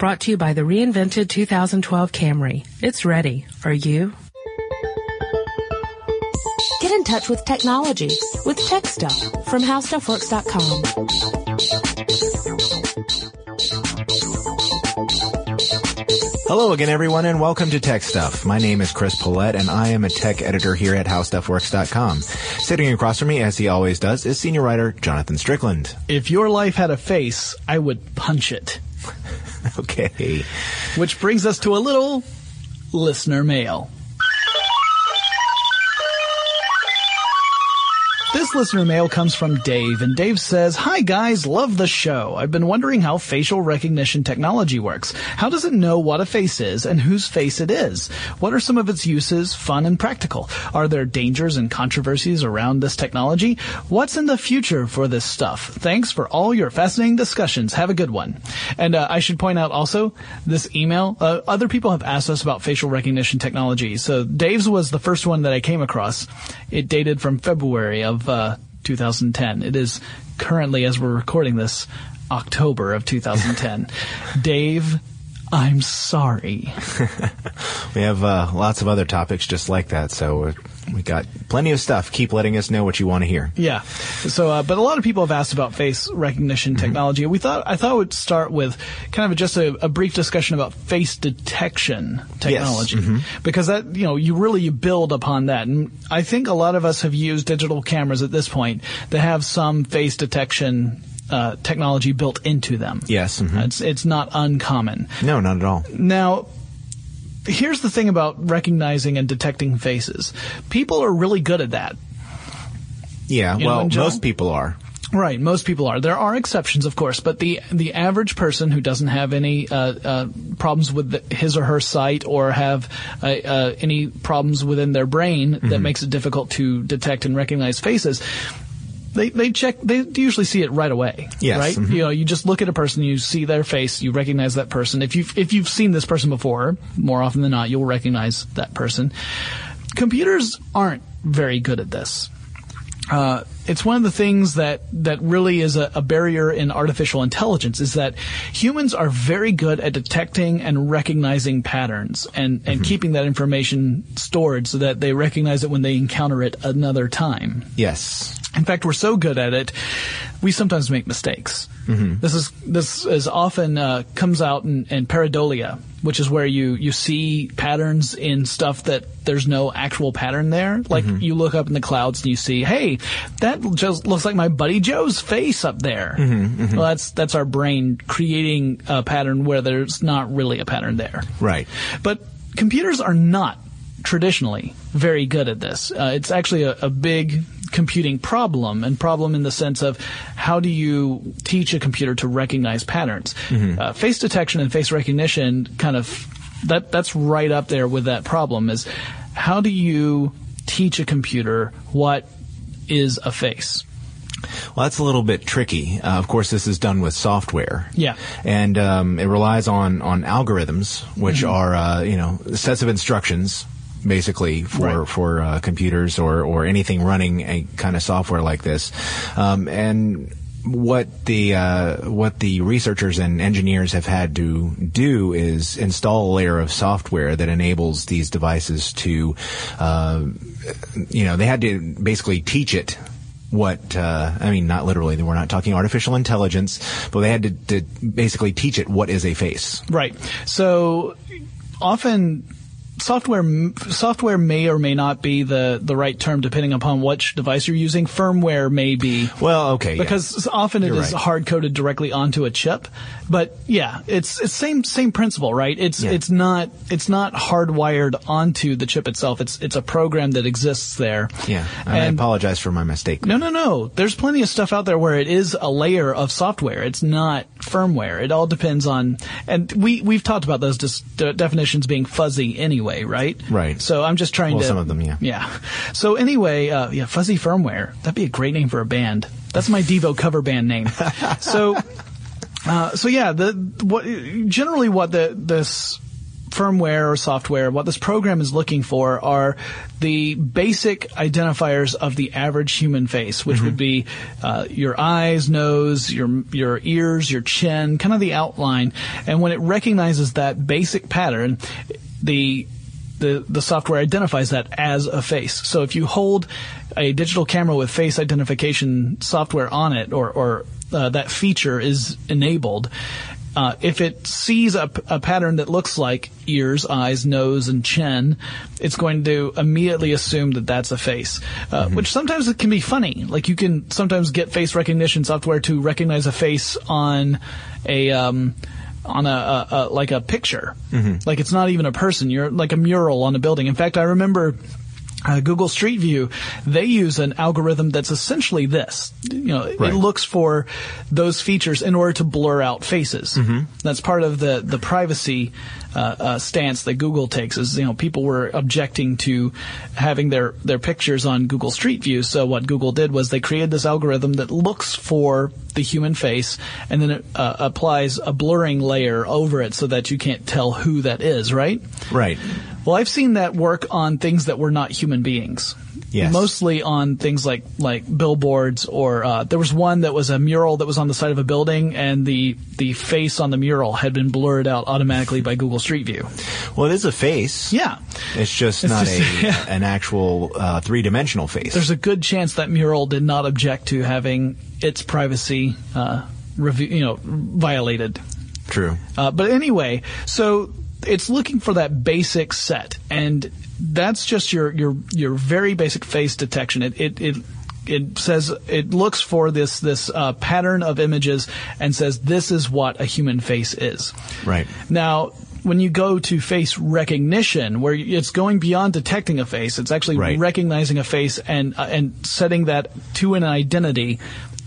Brought to you by the reinvented 2012 Camry. It's ready. Are you? Get in touch with technology with Tech Stuff from HowStuffWorks.com. Hello again, everyone, and welcome to Tech Stuff. My name is Chris Pollette, and I am a tech editor here at HowStuffWorks.com. Sitting across from me, as he always does, is senior writer Jonathan Strickland. If your life had a face, I would punch it. okay. Which brings us to a little listener mail. This listener mail comes from Dave, and Dave says, Hi guys, love the show. I've been wondering how facial recognition technology works. How does it know what a face is and whose face it is? What are some of its uses, fun and practical? Are there dangers and controversies around this technology? What's in the future for this stuff? Thanks for all your fascinating discussions. Have a good one. And uh, I should point out also, this email, uh, other people have asked us about facial recognition technology. So Dave's was the first one that I came across. It dated from February of uh, 2010. It is currently, as we're recording this, October of 2010. Dave, I'm sorry. we have uh, lots of other topics just like that, so we got plenty of stuff. Keep letting us know what you want to hear. Yeah. So, uh, but a lot of people have asked about face recognition mm-hmm. technology. We thought I thought we'd start with kind of just a, a brief discussion about face detection technology yes. mm-hmm. because that you know you really you build upon that, and I think a lot of us have used digital cameras at this point that have some face detection uh, technology built into them. Yes, mm-hmm. it's it's not uncommon. No, not at all. Now, here's the thing about recognizing and detecting faces. People are really good at that. Yeah, you well, most people are. Right, most people are. There are exceptions, of course, but the the average person who doesn't have any uh, uh, problems with the, his or her sight or have uh, uh any problems within their brain mm-hmm. that makes it difficult to detect and recognize faces, they they check they usually see it right away. Yes. Right? Mm-hmm. You know, you just look at a person, you see their face, you recognize that person. If you if you've seen this person before, more often than not, you'll recognize that person. Computers aren't very good at this. Uh, it's one of the things that that really is a, a, barrier in artificial intelligence is that humans are very good at detecting and recognizing patterns and and mm-hmm. keeping that information stored so that they recognize it when they encounter it another time. Yes. In fact, we're so good at it, we sometimes make mistakes. Mm-hmm. This is this is often uh, comes out in, in pareidolia, which is where you you see patterns in stuff that there's no actual pattern there. Like mm-hmm. you look up in the clouds and you see, hey, that just looks like my buddy Joe's face up there. Mm-hmm, mm-hmm. well, that's that's our brain creating a pattern where there's not really a pattern there. Right. But computers are not traditionally very good at this. Uh, it's actually a, a big computing problem and problem in the sense of how do you teach a computer to recognize patterns? Mm-hmm. Uh, face detection and face recognition kind of that that's right up there with that problem is how do you teach a computer what is a face? Well, that's a little bit tricky. Uh, of course, this is done with software. Yeah. And um, it relies on on algorithms, which mm-hmm. are uh, you know sets of instructions basically for right. for uh, computers or or anything running a kind of software like this, um, and what the uh, what the researchers and engineers have had to do is install a layer of software that enables these devices to, uh, you know, they had to basically teach it what uh, I mean, not literally. We're not talking artificial intelligence, but they had to, to basically teach it what is a face. Right. So often software software may or may not be the the right term depending upon which device you're using. Firmware may be. Well, okay. Because yeah. often it you're is right. hard coded directly onto a chip. But yeah, it's it's same same principle, right? It's yeah. it's not it's not hardwired onto the chip itself. It's it's a program that exists there. Yeah. And I apologize for my mistake. No, no, no. There's plenty of stuff out there where it is a layer of software. It's not firmware. It all depends on and we we've talked about those dis- definitions being fuzzy anyway, right? Right. So I'm just trying well, to some of them, yeah. Yeah. So anyway, uh, yeah, fuzzy firmware. That'd be a great name for a band. That's my Devo cover band name. So uh, so yeah, the what generally what the this firmware or software, what this program is looking for are the basic identifiers of the average human face, which would be uh, your eyes, nose, your your ears, your chin, kind of the outline. And when it recognizes that basic pattern, the the, the software identifies that as a face. So if you hold a digital camera with face identification software on it, or, or uh, that feature is enabled, uh, if it sees a, a, pattern that looks like ears, eyes, nose, and chin, it's going to immediately assume that that's a face, uh, mm-hmm. which sometimes it can be funny. Like you can sometimes get face recognition software to recognize a face on a um, on a, a, a, like a picture, mm-hmm. like it's not even a person. You're like a mural on a building. In fact, I remember uh, Google Street View, they use an algorithm that's essentially this. You know, right. it looks for those features in order to blur out faces. Mm-hmm. That's part of the the privacy uh, uh, stance that Google takes. Is you know people were objecting to having their their pictures on Google Street View. So what Google did was they created this algorithm that looks for the human face and then it uh, applies a blurring layer over it so that you can't tell who that is. Right. Right. Well, I've seen that work on things that were not human beings. Yes. Mostly on things like like billboards or uh, there was one that was a mural that was on the side of a building and the the face on the mural had been blurred out automatically by Google Street View. Well, it is a face. Yeah. It's just it's not just, a yeah. an actual uh, three dimensional face. There's a good chance that mural did not object to having its privacy, uh, you know, violated. True. Uh, but anyway, so it's looking for that basic set, and that's just your your your very basic face detection. It it it it says it looks for this this uh, pattern of images and says this is what a human face is. Right now. When you go to face recognition, where it's going beyond detecting a face, it's actually right. recognizing a face and uh, and setting that to an identity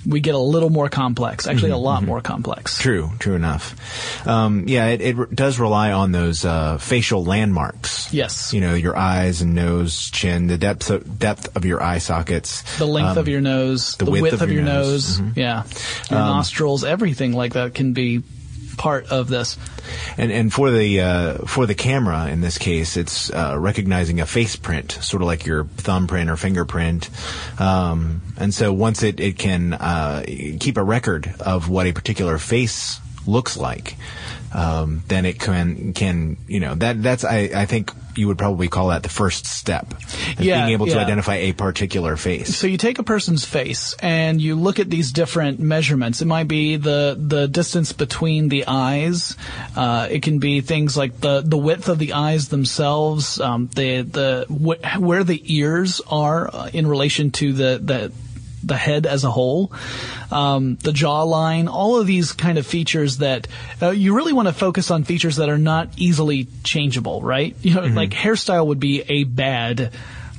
we get a little more complex, actually mm-hmm, a lot mm-hmm. more complex. True, true enough. Um, yeah, it, it, does rely on those uh, facial landmarks. Yes. You know, your eyes and nose, chin, the depth of, depth of your eye sockets, the length um, of your nose, the, the width, width, of, your, nose, nose. Mm-hmm. yeah, your um, nostrils, everything like that can be part of this. And and for the uh, for the camera in this case, it's uh, recognizing a face print, sort of like your thumbprint or fingerprint. Um, and so once it it can uh, keep a record of what a particular face looks like, um, then it can can you know that that's I, I think you would probably call that the first step. Yeah, being able yeah. to identify a particular face. So you take a person's face and you look at these different measurements. It might be the the distance between the eyes. Uh, it can be things like the the width of the eyes themselves, um, the the wh- where the ears are uh, in relation to the the the head as a whole, um, the jawline, all of these kind of features that uh, you really want to focus on features that are not easily changeable, right? You know, mm-hmm. like hairstyle would be a bad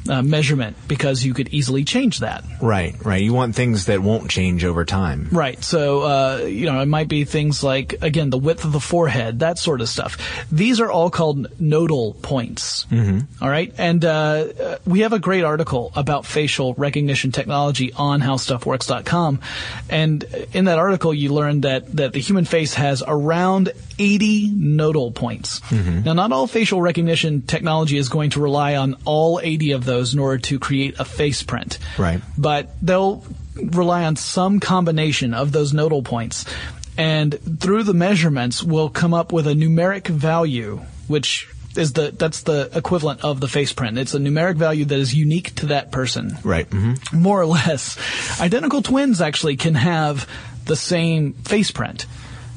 uh, measurement because you could easily change that. Right, right. You want things that won't change over time. Right. So, uh, you know, it might be things like, again, the width of the forehead, that sort of stuff. These are all called nodal points. Mm-hmm. All right. And uh, we have a great article about facial recognition technology on howstuffworks.com. And in that article, you learn that, that the human face has around 80 nodal points. Mm-hmm. Now, not all facial recognition technology is going to rely on all 80 of those in order to create a face print. Right. But they'll rely on some combination of those nodal points. And through the measurements, we'll come up with a numeric value, which is the that's the equivalent of the face print. It's a numeric value that is unique to that person. Right. Mm-hmm. More or less. Identical twins actually can have the same face print.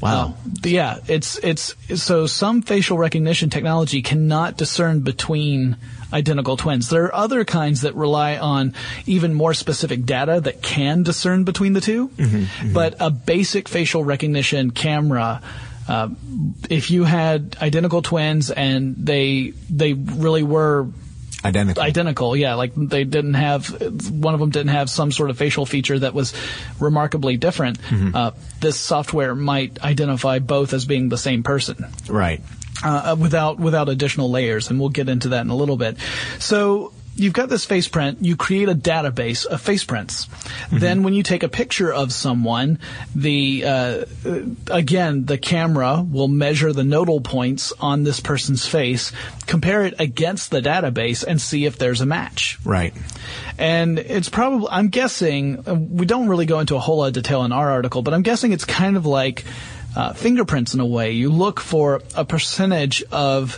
Wow. Uh, yeah, it's it's so some facial recognition technology cannot discern between identical twins. There are other kinds that rely on even more specific data that can discern between the 2 mm-hmm, mm-hmm. But a basic facial recognition camera uh, if you had identical twins and they they really were Identical. Identical, yeah. Like they didn't have, one of them didn't have some sort of facial feature that was remarkably different. Mm-hmm. Uh, this software might identify both as being the same person. Right. Uh, without without additional layers, and we'll get into that in a little bit. So you've got this face print, you create a database of face prints. Mm-hmm. Then when you take a picture of someone, the, uh, again, the camera will measure the nodal points on this person's face, compare it against the database and see if there's a match. Right. And it's probably, I'm guessing, we don't really go into a whole lot of detail in our article, but I'm guessing it's kind of like, uh, fingerprints in a way. You look for a percentage of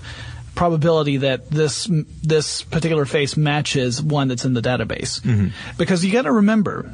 probability that this this particular face matches one that's in the database. Mm-hmm. Because you got to remember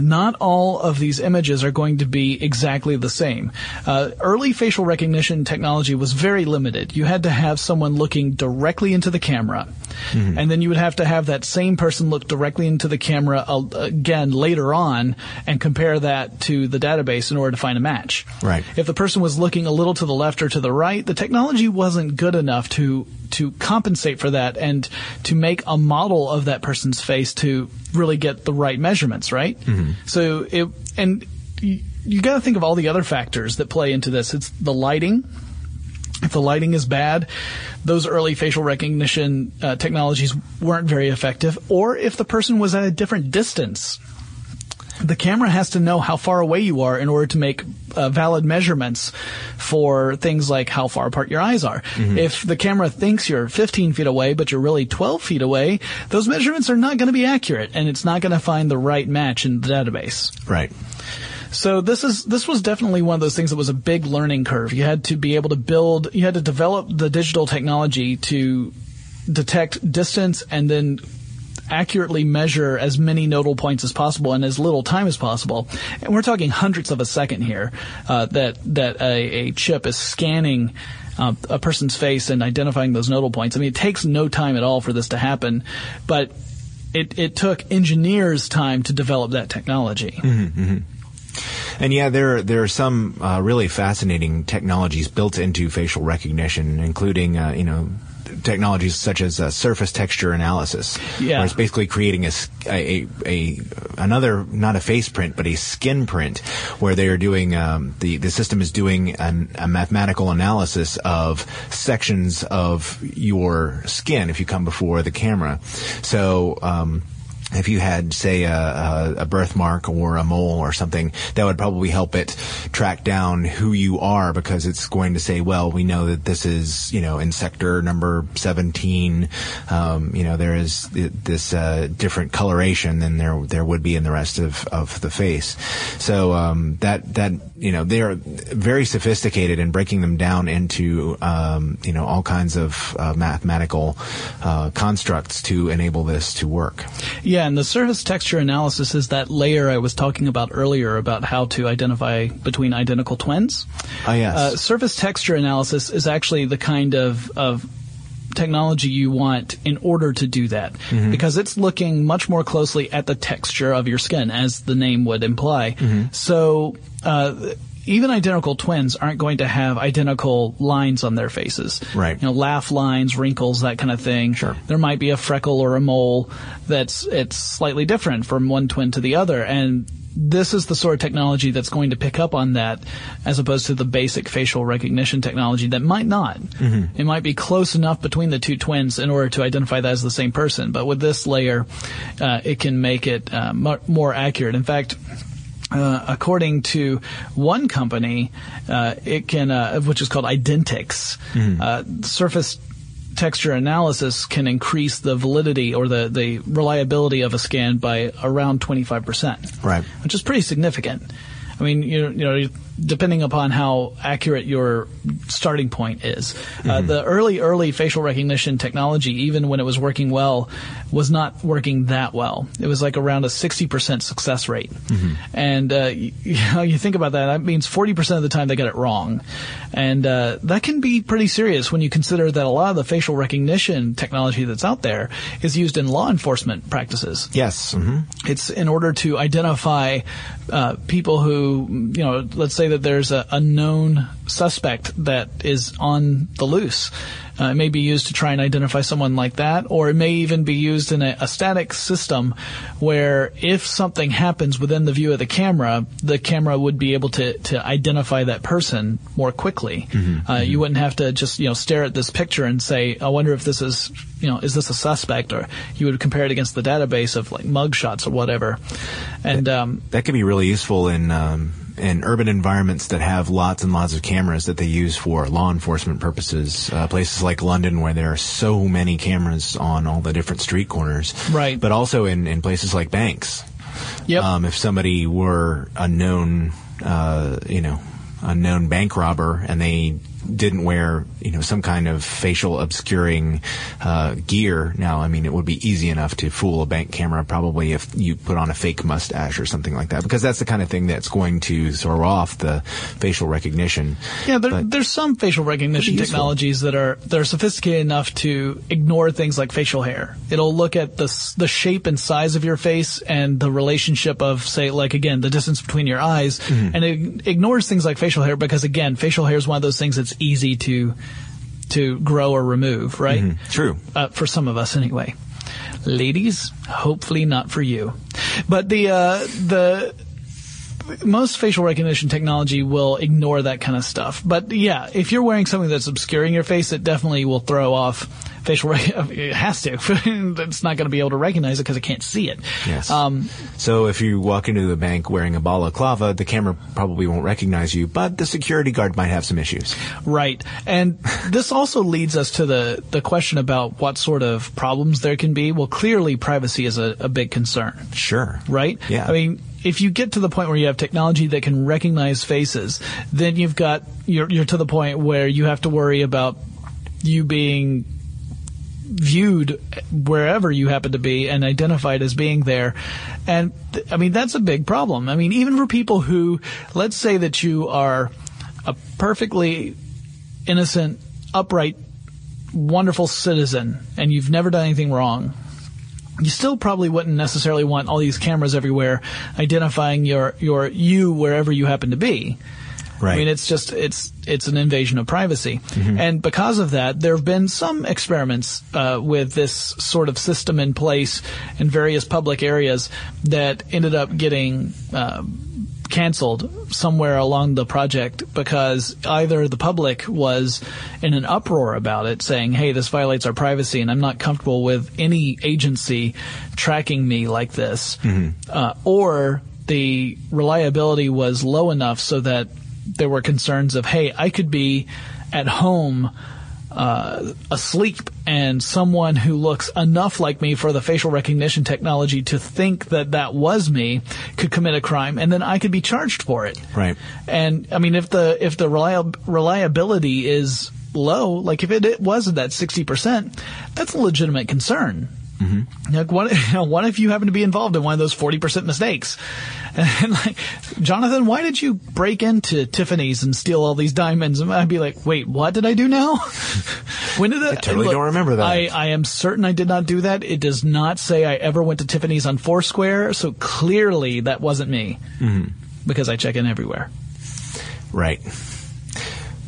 not all of these images are going to be exactly the same. Uh, early facial recognition technology was very limited. You had to have someone looking directly into the camera, mm-hmm. and then you would have to have that same person look directly into the camera uh, again later on and compare that to the database in order to find a match. Right. If the person was looking a little to the left or to the right, the technology wasn't good enough to to compensate for that and to make a model of that person's face to really get the right measurements, right? Mm-hmm. So it, and you, you got to think of all the other factors that play into this. It's the lighting. If the lighting is bad, those early facial recognition uh, technologies weren't very effective. Or if the person was at a different distance the camera has to know how far away you are in order to make uh, valid measurements for things like how far apart your eyes are. Mm-hmm. If the camera thinks you're 15 feet away, but you're really 12 feet away, those measurements are not going to be accurate, and it's not going to find the right match in the database. Right. So this is this was definitely one of those things that was a big learning curve. You had to be able to build, you had to develop the digital technology to detect distance and then accurately measure as many nodal points as possible in as little time as possible. And we're talking hundredths of a second here uh, that that a, a, chip is scanning. Uh, a person's face and identifying those nodal points. I mean, it takes no time at all for this to happen, but it, it took engineers time to develop that technology. Mm-hmm, mm-hmm. And yeah, there there are some uh, really fascinating technologies built into facial recognition, including uh, you know technologies such as uh, surface texture analysis, yeah. where it's basically creating a, a, a, another not a face print but a skin print, where they are doing um, the the system is doing an, a mathematical analysis of sections of your skin if you come before the camera. So. Um, if you had, say, a, a, birthmark or a mole or something, that would probably help it track down who you are because it's going to say, well, we know that this is, you know, in sector number 17, um, you know, there is this uh, different coloration than there there would be in the rest of, of the face. So um, that that you know they are very sophisticated in breaking them down into um, you know all kinds of uh, mathematical uh, constructs to enable this to work. Yeah. And the surface texture analysis is that layer I was talking about earlier about how to identify between identical twins. Oh, yes. Uh, surface texture analysis is actually the kind of, of technology you want in order to do that mm-hmm. because it's looking much more closely at the texture of your skin as the name would imply. Mm-hmm. So, uh, even identical twins aren't going to have identical lines on their faces. Right. You know, laugh lines, wrinkles, that kind of thing. Sure. There might be a freckle or a mole that's it's slightly different from one twin to the other, and this is the sort of technology that's going to pick up on that as opposed to the basic facial recognition technology that might not. Mm-hmm. It might be close enough between the two twins in order to identify that as the same person. But with this layer, uh, it can make it uh, more accurate. In fact, uh, according to one company, uh, it can, uh, which is called Identix, mm-hmm. Uh, surface texture analysis can increase the validity or the, the reliability of a scan by around 25%. Right. Which is pretty significant. I mean, you, you know, depending upon how accurate your starting point is. Uh, mm-hmm. Uh, the early, early facial recognition technology, even when it was working well, was not working that well. It was like around a 60% success rate. Mm-hmm. And, uh, you, you, know, you think about that, that means 40% of the time they got it wrong. And, uh, that can be pretty serious when you consider that a lot of the facial recognition technology that's out there is used in law enforcement practices. Yes. Mm-hmm. It's in order to identify, uh, people who, you know, let's say say that there's a, a known suspect that is on the loose. Uh, it may be used to try and identify someone like that, or it may even be used in a, a, static system where if something happens within the view of the camera, the camera would be able to, to identify that person more quickly. Mm-hmm. Uh, mm-hmm. You wouldn't have to just, you know, stare at this picture and say, I wonder if this is, you know, is this a suspect? Or you would compare it against the database of like mug shots or whatever. And, um, that could be really useful in, um in urban environments that have lots and lots of cameras that they use for law enforcement purposes. Uh, places like London where there are so many cameras on all the different street corners. Right. But also in, in places like banks. Yep. Um, if somebody were a known, uh, you know, a known bank robber and they didn't wear, you know, some kind of facial obscuring uh, gear. Now, I mean, it would be easy enough to fool a bank camera probably if you put on a fake mustache or something like that, because that's the kind of thing that's going to throw off the facial recognition. Yeah, there, there's some facial recognition technologies that are that are sophisticated enough to ignore things like facial hair. It'll look at the the shape and size of your face and the relationship of, say, like again, the distance between your eyes, mm-hmm. and it ignores things like facial hair because again, facial hair is one of those things that's easy to to grow or remove, right? Mm-hmm. True. Uh, for some of us, anyway. Ladies, hopefully not for you. But the uh, the most facial recognition technology will ignore that kind of stuff. But yeah, if you're wearing something that's obscuring your face, it definitely will throw off facial rec- it has to. it's not going to be able to recognize it because it can't see it. Yes. Um, so if you walk into the bank wearing a balaclava, the camera probably won't recognize you, but the security guard might have some issues. Right. And this also leads us to the, the question about what sort of problems there can be. Well, clearly privacy is a, a big concern. Sure. Right? Yeah. I mean, if you get to the point where you have technology that can recognize faces, then you've got you're you're to the point where you have to worry about you being viewed wherever you happen to be and identified as being there. And I mean, that's a big problem. I mean, even for people who, let's say that you are a perfectly innocent, upright, wonderful citizen and you've never done anything wrong. You still probably wouldn't necessarily want all these cameras everywhere identifying your, your you wherever you happen to be. Right. I mean, it's just it's it's an invasion of privacy, mm-hmm. and because of that, there have been some experiments uh, with this sort of system in place in various public areas that ended up getting. Uh, canceled somewhere along the project because either the public was in an uproar about it saying, hey, this violates our privacy and I'm not comfortable with any agency tracking me like this, mm-hmm. uh, or the reliability was low enough so that there were concerns of, hey, I could be at home uh, asleep and someone who looks enough like me for the facial recognition technology to think that that was me could commit a crime and then I could be charged for it. Right. And I mean, if the, if the reliability is low, like if it, it was at that 60%, that's a legitimate concern. Mm-hmm. Like what, what if you happen to be involved in one of those 40% mistakes? And like, Jonathan, why did you break into Tiffany's and steal all these diamonds? And I'd be like, wait, what did I do now? when did that? I totally look, don't remember that. I, I am certain I did not do that. It does not say I ever went to Tiffany's on Foursquare, so clearly that wasn't me. Mm-hmm. Because I check in everywhere. Right.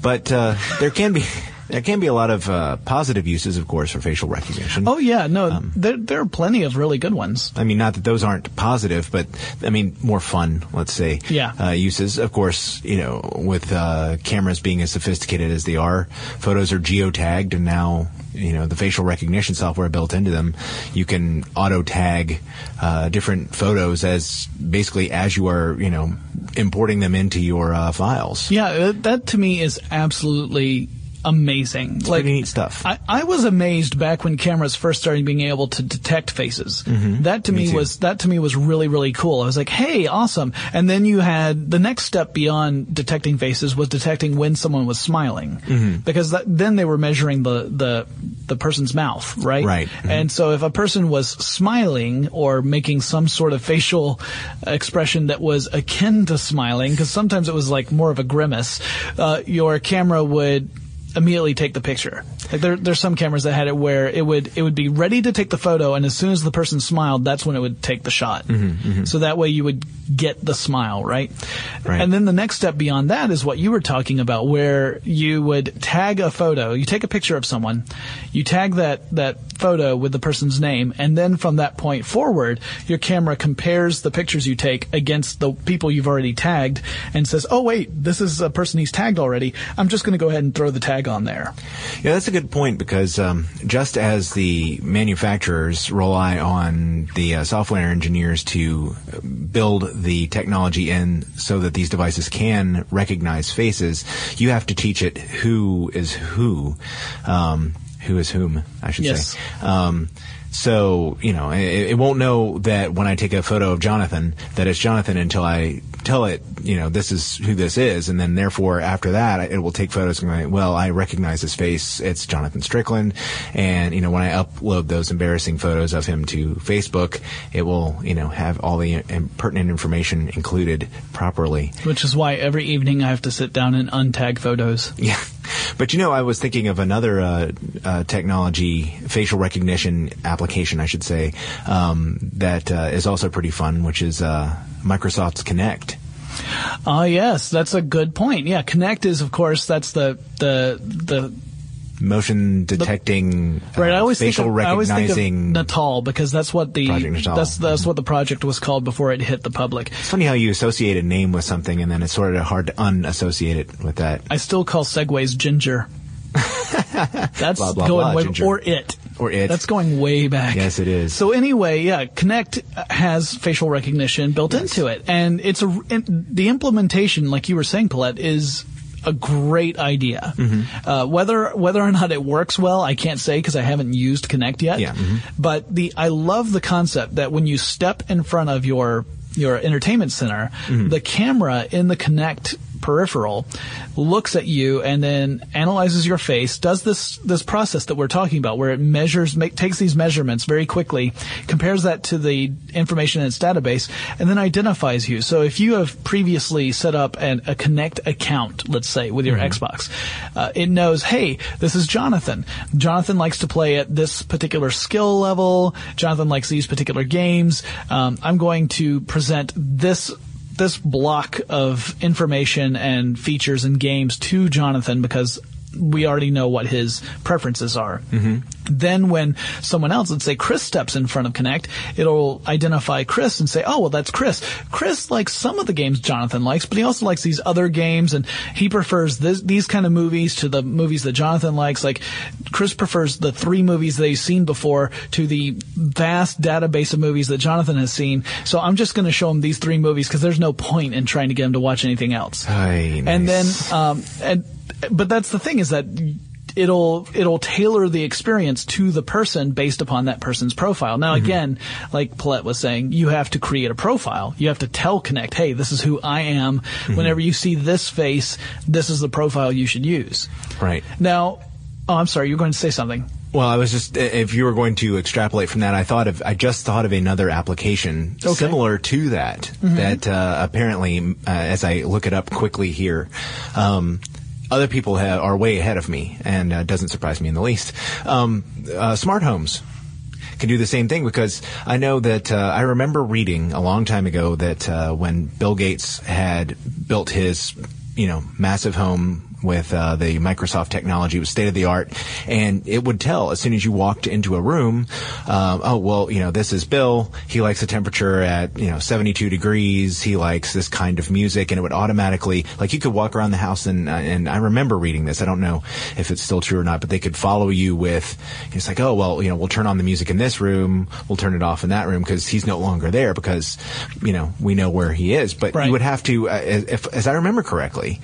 But uh, there can be there can be a lot of uh, positive uses, of course, for facial recognition. Oh yeah, no, um, there there are plenty of really good ones. I mean, not that those aren't positive, but I mean more fun, let's say. Yeah. Uh, uses, of course, you know, with uh, cameras being as sophisticated as they are, photos are geotagged, and now you know the facial recognition software built into them, you can auto tag uh, different photos as basically as you are, you know, importing them into your uh, files. Yeah, uh, that to me is absolutely amazing. It's like neat stuff. I, I was amazed back when cameras first started being able to detect faces. Mm-hmm. That to me, me was that to me was really really cool. I was like, hey, awesome. And then you had the next step beyond detecting faces was detecting when someone was smiling, mm-hmm. because that, then they were measuring the the the person's mouth, right? Right. Mm-hmm. And so if a person was smiling or making some sort of facial expression that was akin to smiling, because sometimes it was like more of a grimace, uh, your camera would immediately take the picture. Like there, there's some cameras that had it where it would it would be ready to take the photo, and as soon as the person smiled, that's when it would take the shot. Mm-hmm, So that way you would get the smile, right? Right. And then the next step beyond that is what you were talking about, where you would tag a photo. You take a picture of someone, you tag that that photo with the person's name, and then from that point forward, your camera compares the pictures you take against the people you've already tagged, and says, "Oh wait, this is a person he's tagged already. I'm just going to go ahead and throw the tag on there." Yeah, that's a good point because um, just as the manufacturers rely on the uh, software engineers to build the technology in so that these devices can recognize faces, you have to teach it who is who, um, who is whom, I should Yes. say. Um, so you know, it, it won't know that when I take a photo of Jonathan that it's Jonathan until I tell it, you know, this is who this is, and then therefore after that, it will take photos and go, well, I recognize his face. It's Jonathan Strickland, and you know, when I upload those embarrassing photos of him to Facebook, it will, you know, have all the pertinent information included properly. Which is why every evening I have to sit down and untag photos. Yeah, but you know, I was thinking of another uh, uh, technology, facial recognition application, I should say, um, that uh, is also pretty fun, which is uh, Microsoft's Kinect. Ah, yes, that's a good point. Yeah, Kinect is, of course, that's the the the Motion detecting, right. I uh, always facial think of, I always think of recognizing. Natal because that's what the that's that's what the project was called before it hit the public. it's funny how you associate a name with something, and then it's sort of hard to unassociate it with that. I still call segways ginger. That's Blah, blah, going blah, way, ginger. or it. Or it. That's going way back. Yes, it is. So anyway, yeah, Kinect has facial recognition built into it, and it's a in, the implementation, like you were saying, Pollette, is a great idea. Mm-hmm. Uh, whether whether or not it works well, I can't say because I haven't used Kinect yet. Yeah, mhm. But the I love the concept that when you step in front of your your entertainment center, Mm-hmm. the camera in the Kinect peripheral looks at you and then analyzes your face does this this process that we're talking about where it measures make, takes these measurements very quickly compares that to the information in its database and then identifies you. So if you have previously set up an, a Kinect account let's say with your xbox uh, it knows hey this is jonathan. Jonathan likes to play at this particular skill level. Jonathan likes these particular games. Um, i'm going to present this this block of information and features and games to Jonathan because we already know what his preferences are. Mm-hmm. Then when someone else, let's say Chris steps in front of Kinect, it'll identify Chris and say, oh, well, that's Chris. Chris likes some of the games Jonathan likes, but he also likes these other games and he prefers this, these kind of movies to the movies that Jonathan likes. Like Chris prefers the three movies that he's seen before to the vast database of movies that Jonathan has seen. So I'm just going to show him these three movies because there's no point in trying to get him to watch anything else. Aye, And then, um, and but that's the thing is that it'll it'll tailor the experience to the person based upon that person's profile. Now Mm-hmm. again, like Pollette was saying, you have to create a profile. You have to tell Kinect, hey, this is who I am. Mm-hmm. Whenever you see this face, this is the profile you should use. right. Now, oh, I'm sorry, you're going to say something. Well, I was just if you were going to extrapolate from that, I thought of I just thought of another application Okay. Mm-hmm. similar to that. That uh, apparently, uh, as I look it up quickly here, um, other people ha- are way ahead of me, and uh, doesn't surprise me in the least. Um, uh, smart homes can do the same thing because I know that uh, I remember reading a long time ago that uh, when Bill Gates had built his, you know, massive home with uh, the Microsoft technology, it was state of the art, and it would tell as soon as you walked into a room, um, oh well, you know, this is Bill. He likes the temperature at you know 72 degrees. He likes this kind of music, and it would automatically like you could walk around the house and uh, and I remember reading this. I don't know if it's still true or not, but they could follow you with it's like oh well, you know, we'll turn on the music in this room, we'll turn it off in that room because he's no longer there because you know we know where he is. But Right. you would have to, uh, if as I remember correctly,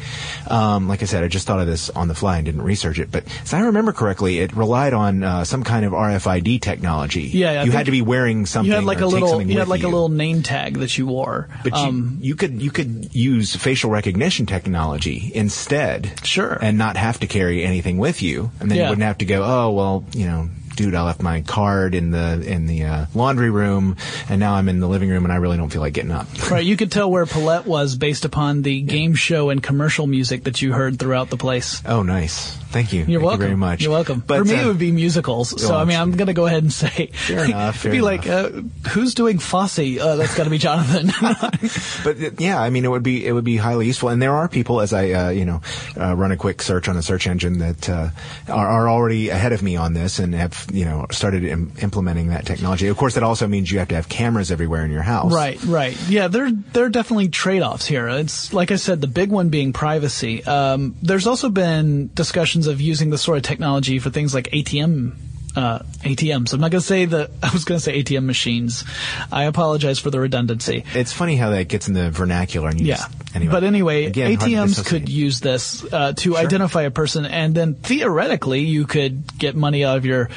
um, like I said, I just thought of this on the fly and didn't research it, but as I remember correctly, it relied on uh, some kind of RFID technology. Yeah, I you had to be wearing something. You had like a little, you had like a little name tag that you wore. But you, um, you could you could use facial recognition technology instead. Sure. And not have to carry anything with you, and then Yeah. you wouldn't have to go. Oh well, you know, dude, I left my card in the in the uh, laundry room, and now I'm in the living room, and I really don't feel like getting up. Right, you could tell where Pollette was based upon the game show and commercial music that you heard throughout the place. Oh, nice. Thank you. You're Thank welcome. you very much. You're welcome. But, For me, uh, it would be musicals. So, I mean, I'm going to go ahead and say, Fair enough, it'd be fair like, uh, who's doing Fosse? Uh, that's got to be Jonathan. But uh, yeah, I mean, it would be it would be highly useful, and there are people as I uh, you know uh, run a quick search on a search engine that uh, are, are already ahead of me on this and have you know started Im- implementing that technology. Of course, that also means you have to have cameras everywhere in your house. Right, right. Yeah, there there are definitely trade-offs here. It's like I said, the big one being privacy. Um, there's also been discussions of using this sort of technology for things like ATM. Uh, ATMs. I'm not going to say the. I was going to say ATM machines. I apologize for the redundancy. It's funny how that gets in the vernacular, and you Yeah. just anyway. But anyway, Again, ATMs could use this uh, to identify a person, and then theoretically, you could get money out of your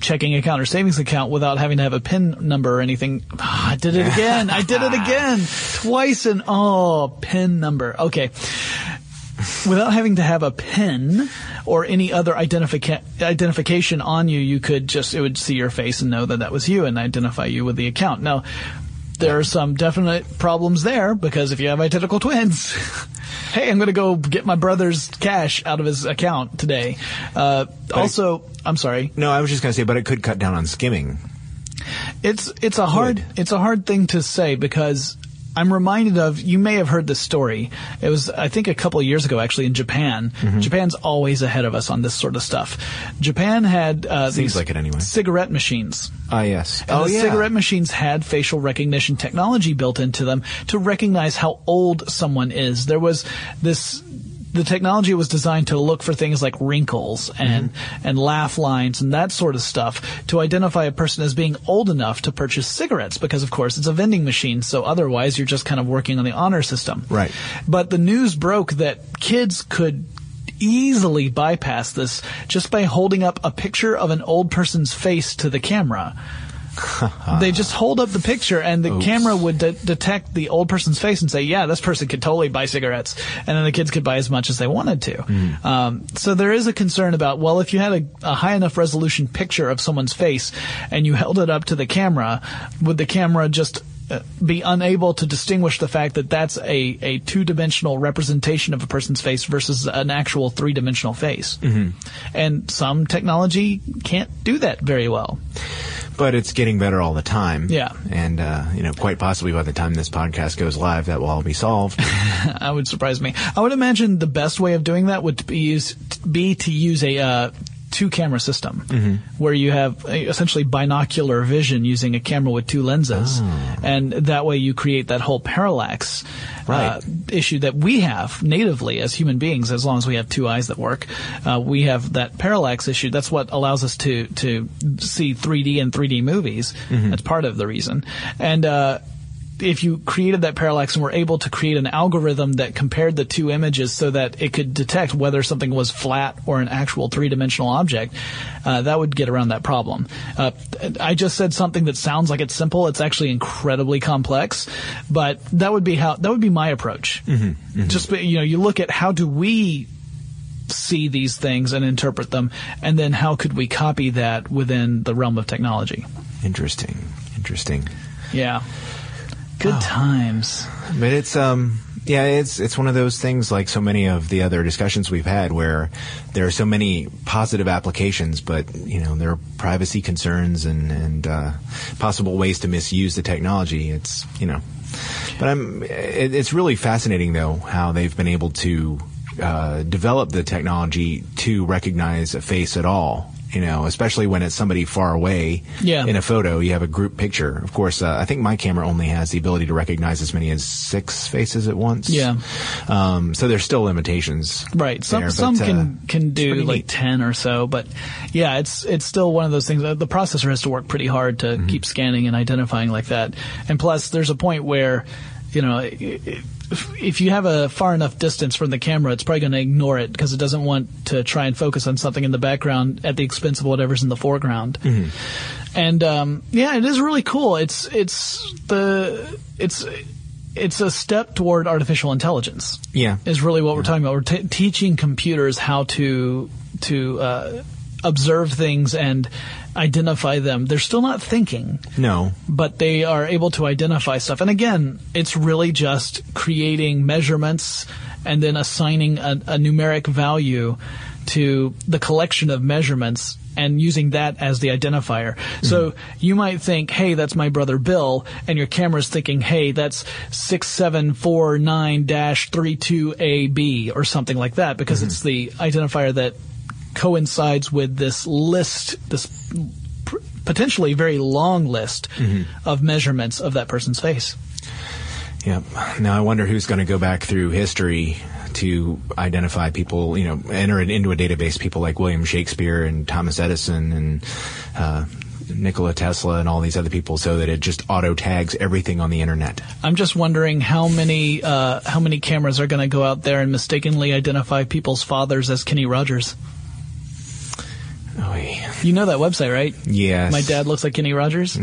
checking account or savings account without having to have a PIN number or anything. Ah, I did it again. I did it again. Twice and oh, PIN number. Okay. Without having to have a PIN or any other identifica- identification on you, you could just, it would see your face and know that that was you and identify you with the account. Now, there are some definite problems there because if you have identical twins, hey, I'm going to go get my brother's cash out of his account today. Uh, also, I'm sorry. No, I was just going to say, but it could cut down on skimming. It's it's a hard it's a hard thing to say because I'm reminded of you may have heard this story. It was I think a couple of years ago actually in Japan. Mm-hmm. Japan's always ahead of us on this sort of stuff. Japan had uh, these like it anyway. cigarette machines. Ah, yes. And oh, the yeah. cigarette machines had facial recognition technology built into them to recognize how old someone is. There was this the technology was designed to look for things like wrinkles and mm-hmm. and laugh lines and that sort of stuff to identify a person as being old enough to purchase cigarettes because of course it's a vending machine so otherwise you're just kind of working on the honor system. Right. But the news broke that kids could easily bypass this just by holding up a picture of an old person's face to the camera. They just hold up the picture and the Oops. camera would de- detect the old person's face and say, yeah, this person could totally buy cigarettes. And then the kids could buy as much as they wanted to. Hmm. Um, so there is a concern about, well, if you had a, a high enough resolution picture of someone's face and you held it up to the camera, would the camera just uh, be unable to distinguish the fact that that's a, a two-dimensional representation of a person's face versus an actual three-dimensional face. Mm-hmm. And some technology can't do that very well. But it's getting better all the time. Yeah. And, uh, you know, quite possibly by the time this podcast goes live, that will all be solved. That would surprise me. I would imagine the best way of doing that would be use be to use a uh, two camera system Mm-hmm. where you have uh, essentially binocular vision using a camera with two lenses, Oh. and that way you create that whole parallax. Uh, issue that we have natively as human beings, as long as we have two eyes that work, uh, we have that parallax issue. That's what allows us to to see 3D and 3D movies. Mm-hmm. That's part of the reason. And uh, if you created that parallax and were able to create an algorithm that compared the two images so that it could detect whether something was flat or an actual three-dimensional object, uh, that would get around that problem. Uh, I just said something that sounds like it's simple. It's actually incredibly complex, but that would be how that would be my approach. Just you know, you look at how do we see these things and interpret them, and then how could we copy that within the realm of technology? Interesting. Interesting. Yeah. Good times. But it's um yeah, it's it's one of those things like so many of the other discussions we've had where there are so many positive applications, but you know there are privacy concerns and and uh, possible ways to misuse the technology. It's you know, but I'm it, it's really fascinating though how they've been able to uh, develop the technology to recognize a face at all. You know, especially when it's somebody far away Yeah. in a photo, you have a group picture. Of course, uh, I think my camera only has the ability to recognize as many as six faces at once. Yeah. Um, so there's still limitations. Right. Some there, some but, uh, can can do like neat. ten or so, but yeah, it's it's still one of those things. uh, The processor has to work pretty hard to Mm-hmm. keep scanning and identifying like that. And plus, there's a point where, you know. i- i- if- you have a far enough distance from the camera, it's probably going to ignore it because it doesn't want to try and focus on something in the background at the expense of whatever's in the foreground. Mm-hmm. And um, yeah, it is really cool. It's it's the it's it's a step toward artificial intelligence Yeah. is really what we're talking about. We're t- teaching computers how to to uh, observe things and identify them. They're still not thinking, No. but they are able to identify stuff. And again, it's really just creating measurements and then assigning a, a numeric value to the collection of measurements and using that as the identifier. Mm-hmm. So you might think, hey, that's my brother Bill, and your camera's thinking, hey, that's 6749-32AB or something like that because mm-hmm. it's the identifier that coincides with this list, this potentially very long list mm-hmm. of measurements of that person's face. Yep. Now I wonder who's going to go back through history to identify people, you know, enter it into a database, people like William Shakespeare and Thomas Edison and uh, Nikola Tesla and all these other people, so that it just auto tags everything on the internet. I'm just wondering how many uh, how many cameras are going to go out there and mistakenly identify people's fathers as Kenny Rogers. You know that website, right? Yes. My dad looks like Kenny Rogers.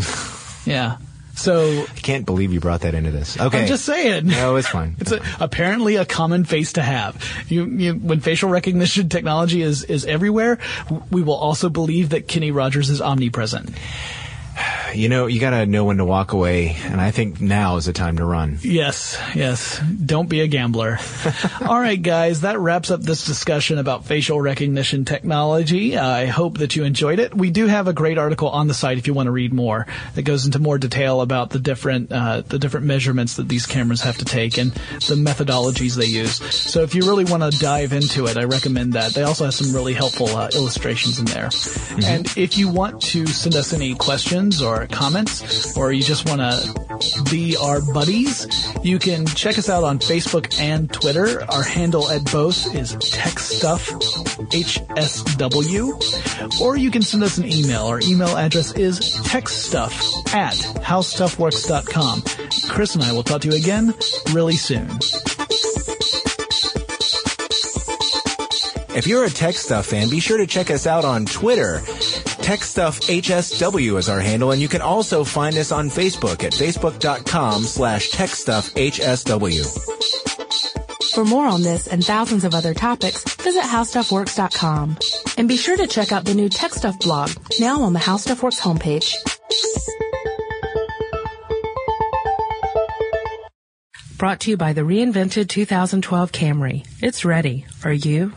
yeah. So I can't believe you brought that into this. Okay, I'm just saying. No, it's fine. it's a, apparently a common face to have. You, you, when facial recognition technology is is everywhere, we will also believe that Kenny Rogers is omnipresent you know, you got to know when to walk away, and I think now is the time to run. Yes, yes. Don't be a gambler. All right, guys, that wraps up this discussion about facial recognition technology. I hope that you enjoyed it. We do have a great article on the site if you want to read more. That goes into more detail about the different uh, the different measurements that these cameras have to take and the methodologies they use. So if you really want to dive into it, I recommend that. They also have some really helpful uh, illustrations in there. Mm-hmm. And if you want to send us any questions or comments, or you just want to be our buddies, you can check us out on Facebook and Twitter. Our handle at both is TechStuffHSW, or you can send us an email. Our email address is techstuff at howstuffworks.com. Chris and I will talk to you again really soon. If you're a Tech Stuff fan, be sure to check us out on Twitter TechStuffHSW is our handle, and you can also find us on Facebook at facebook.com slash TechStuffHSW. For more on this and thousands of other topics, visit HowStuffWorks.com. And be sure to check out the new Tech Stuff blog, now on the HowStuffWorks homepage. Brought to you by the reinvented 2012 Camry. It's ready. Are you?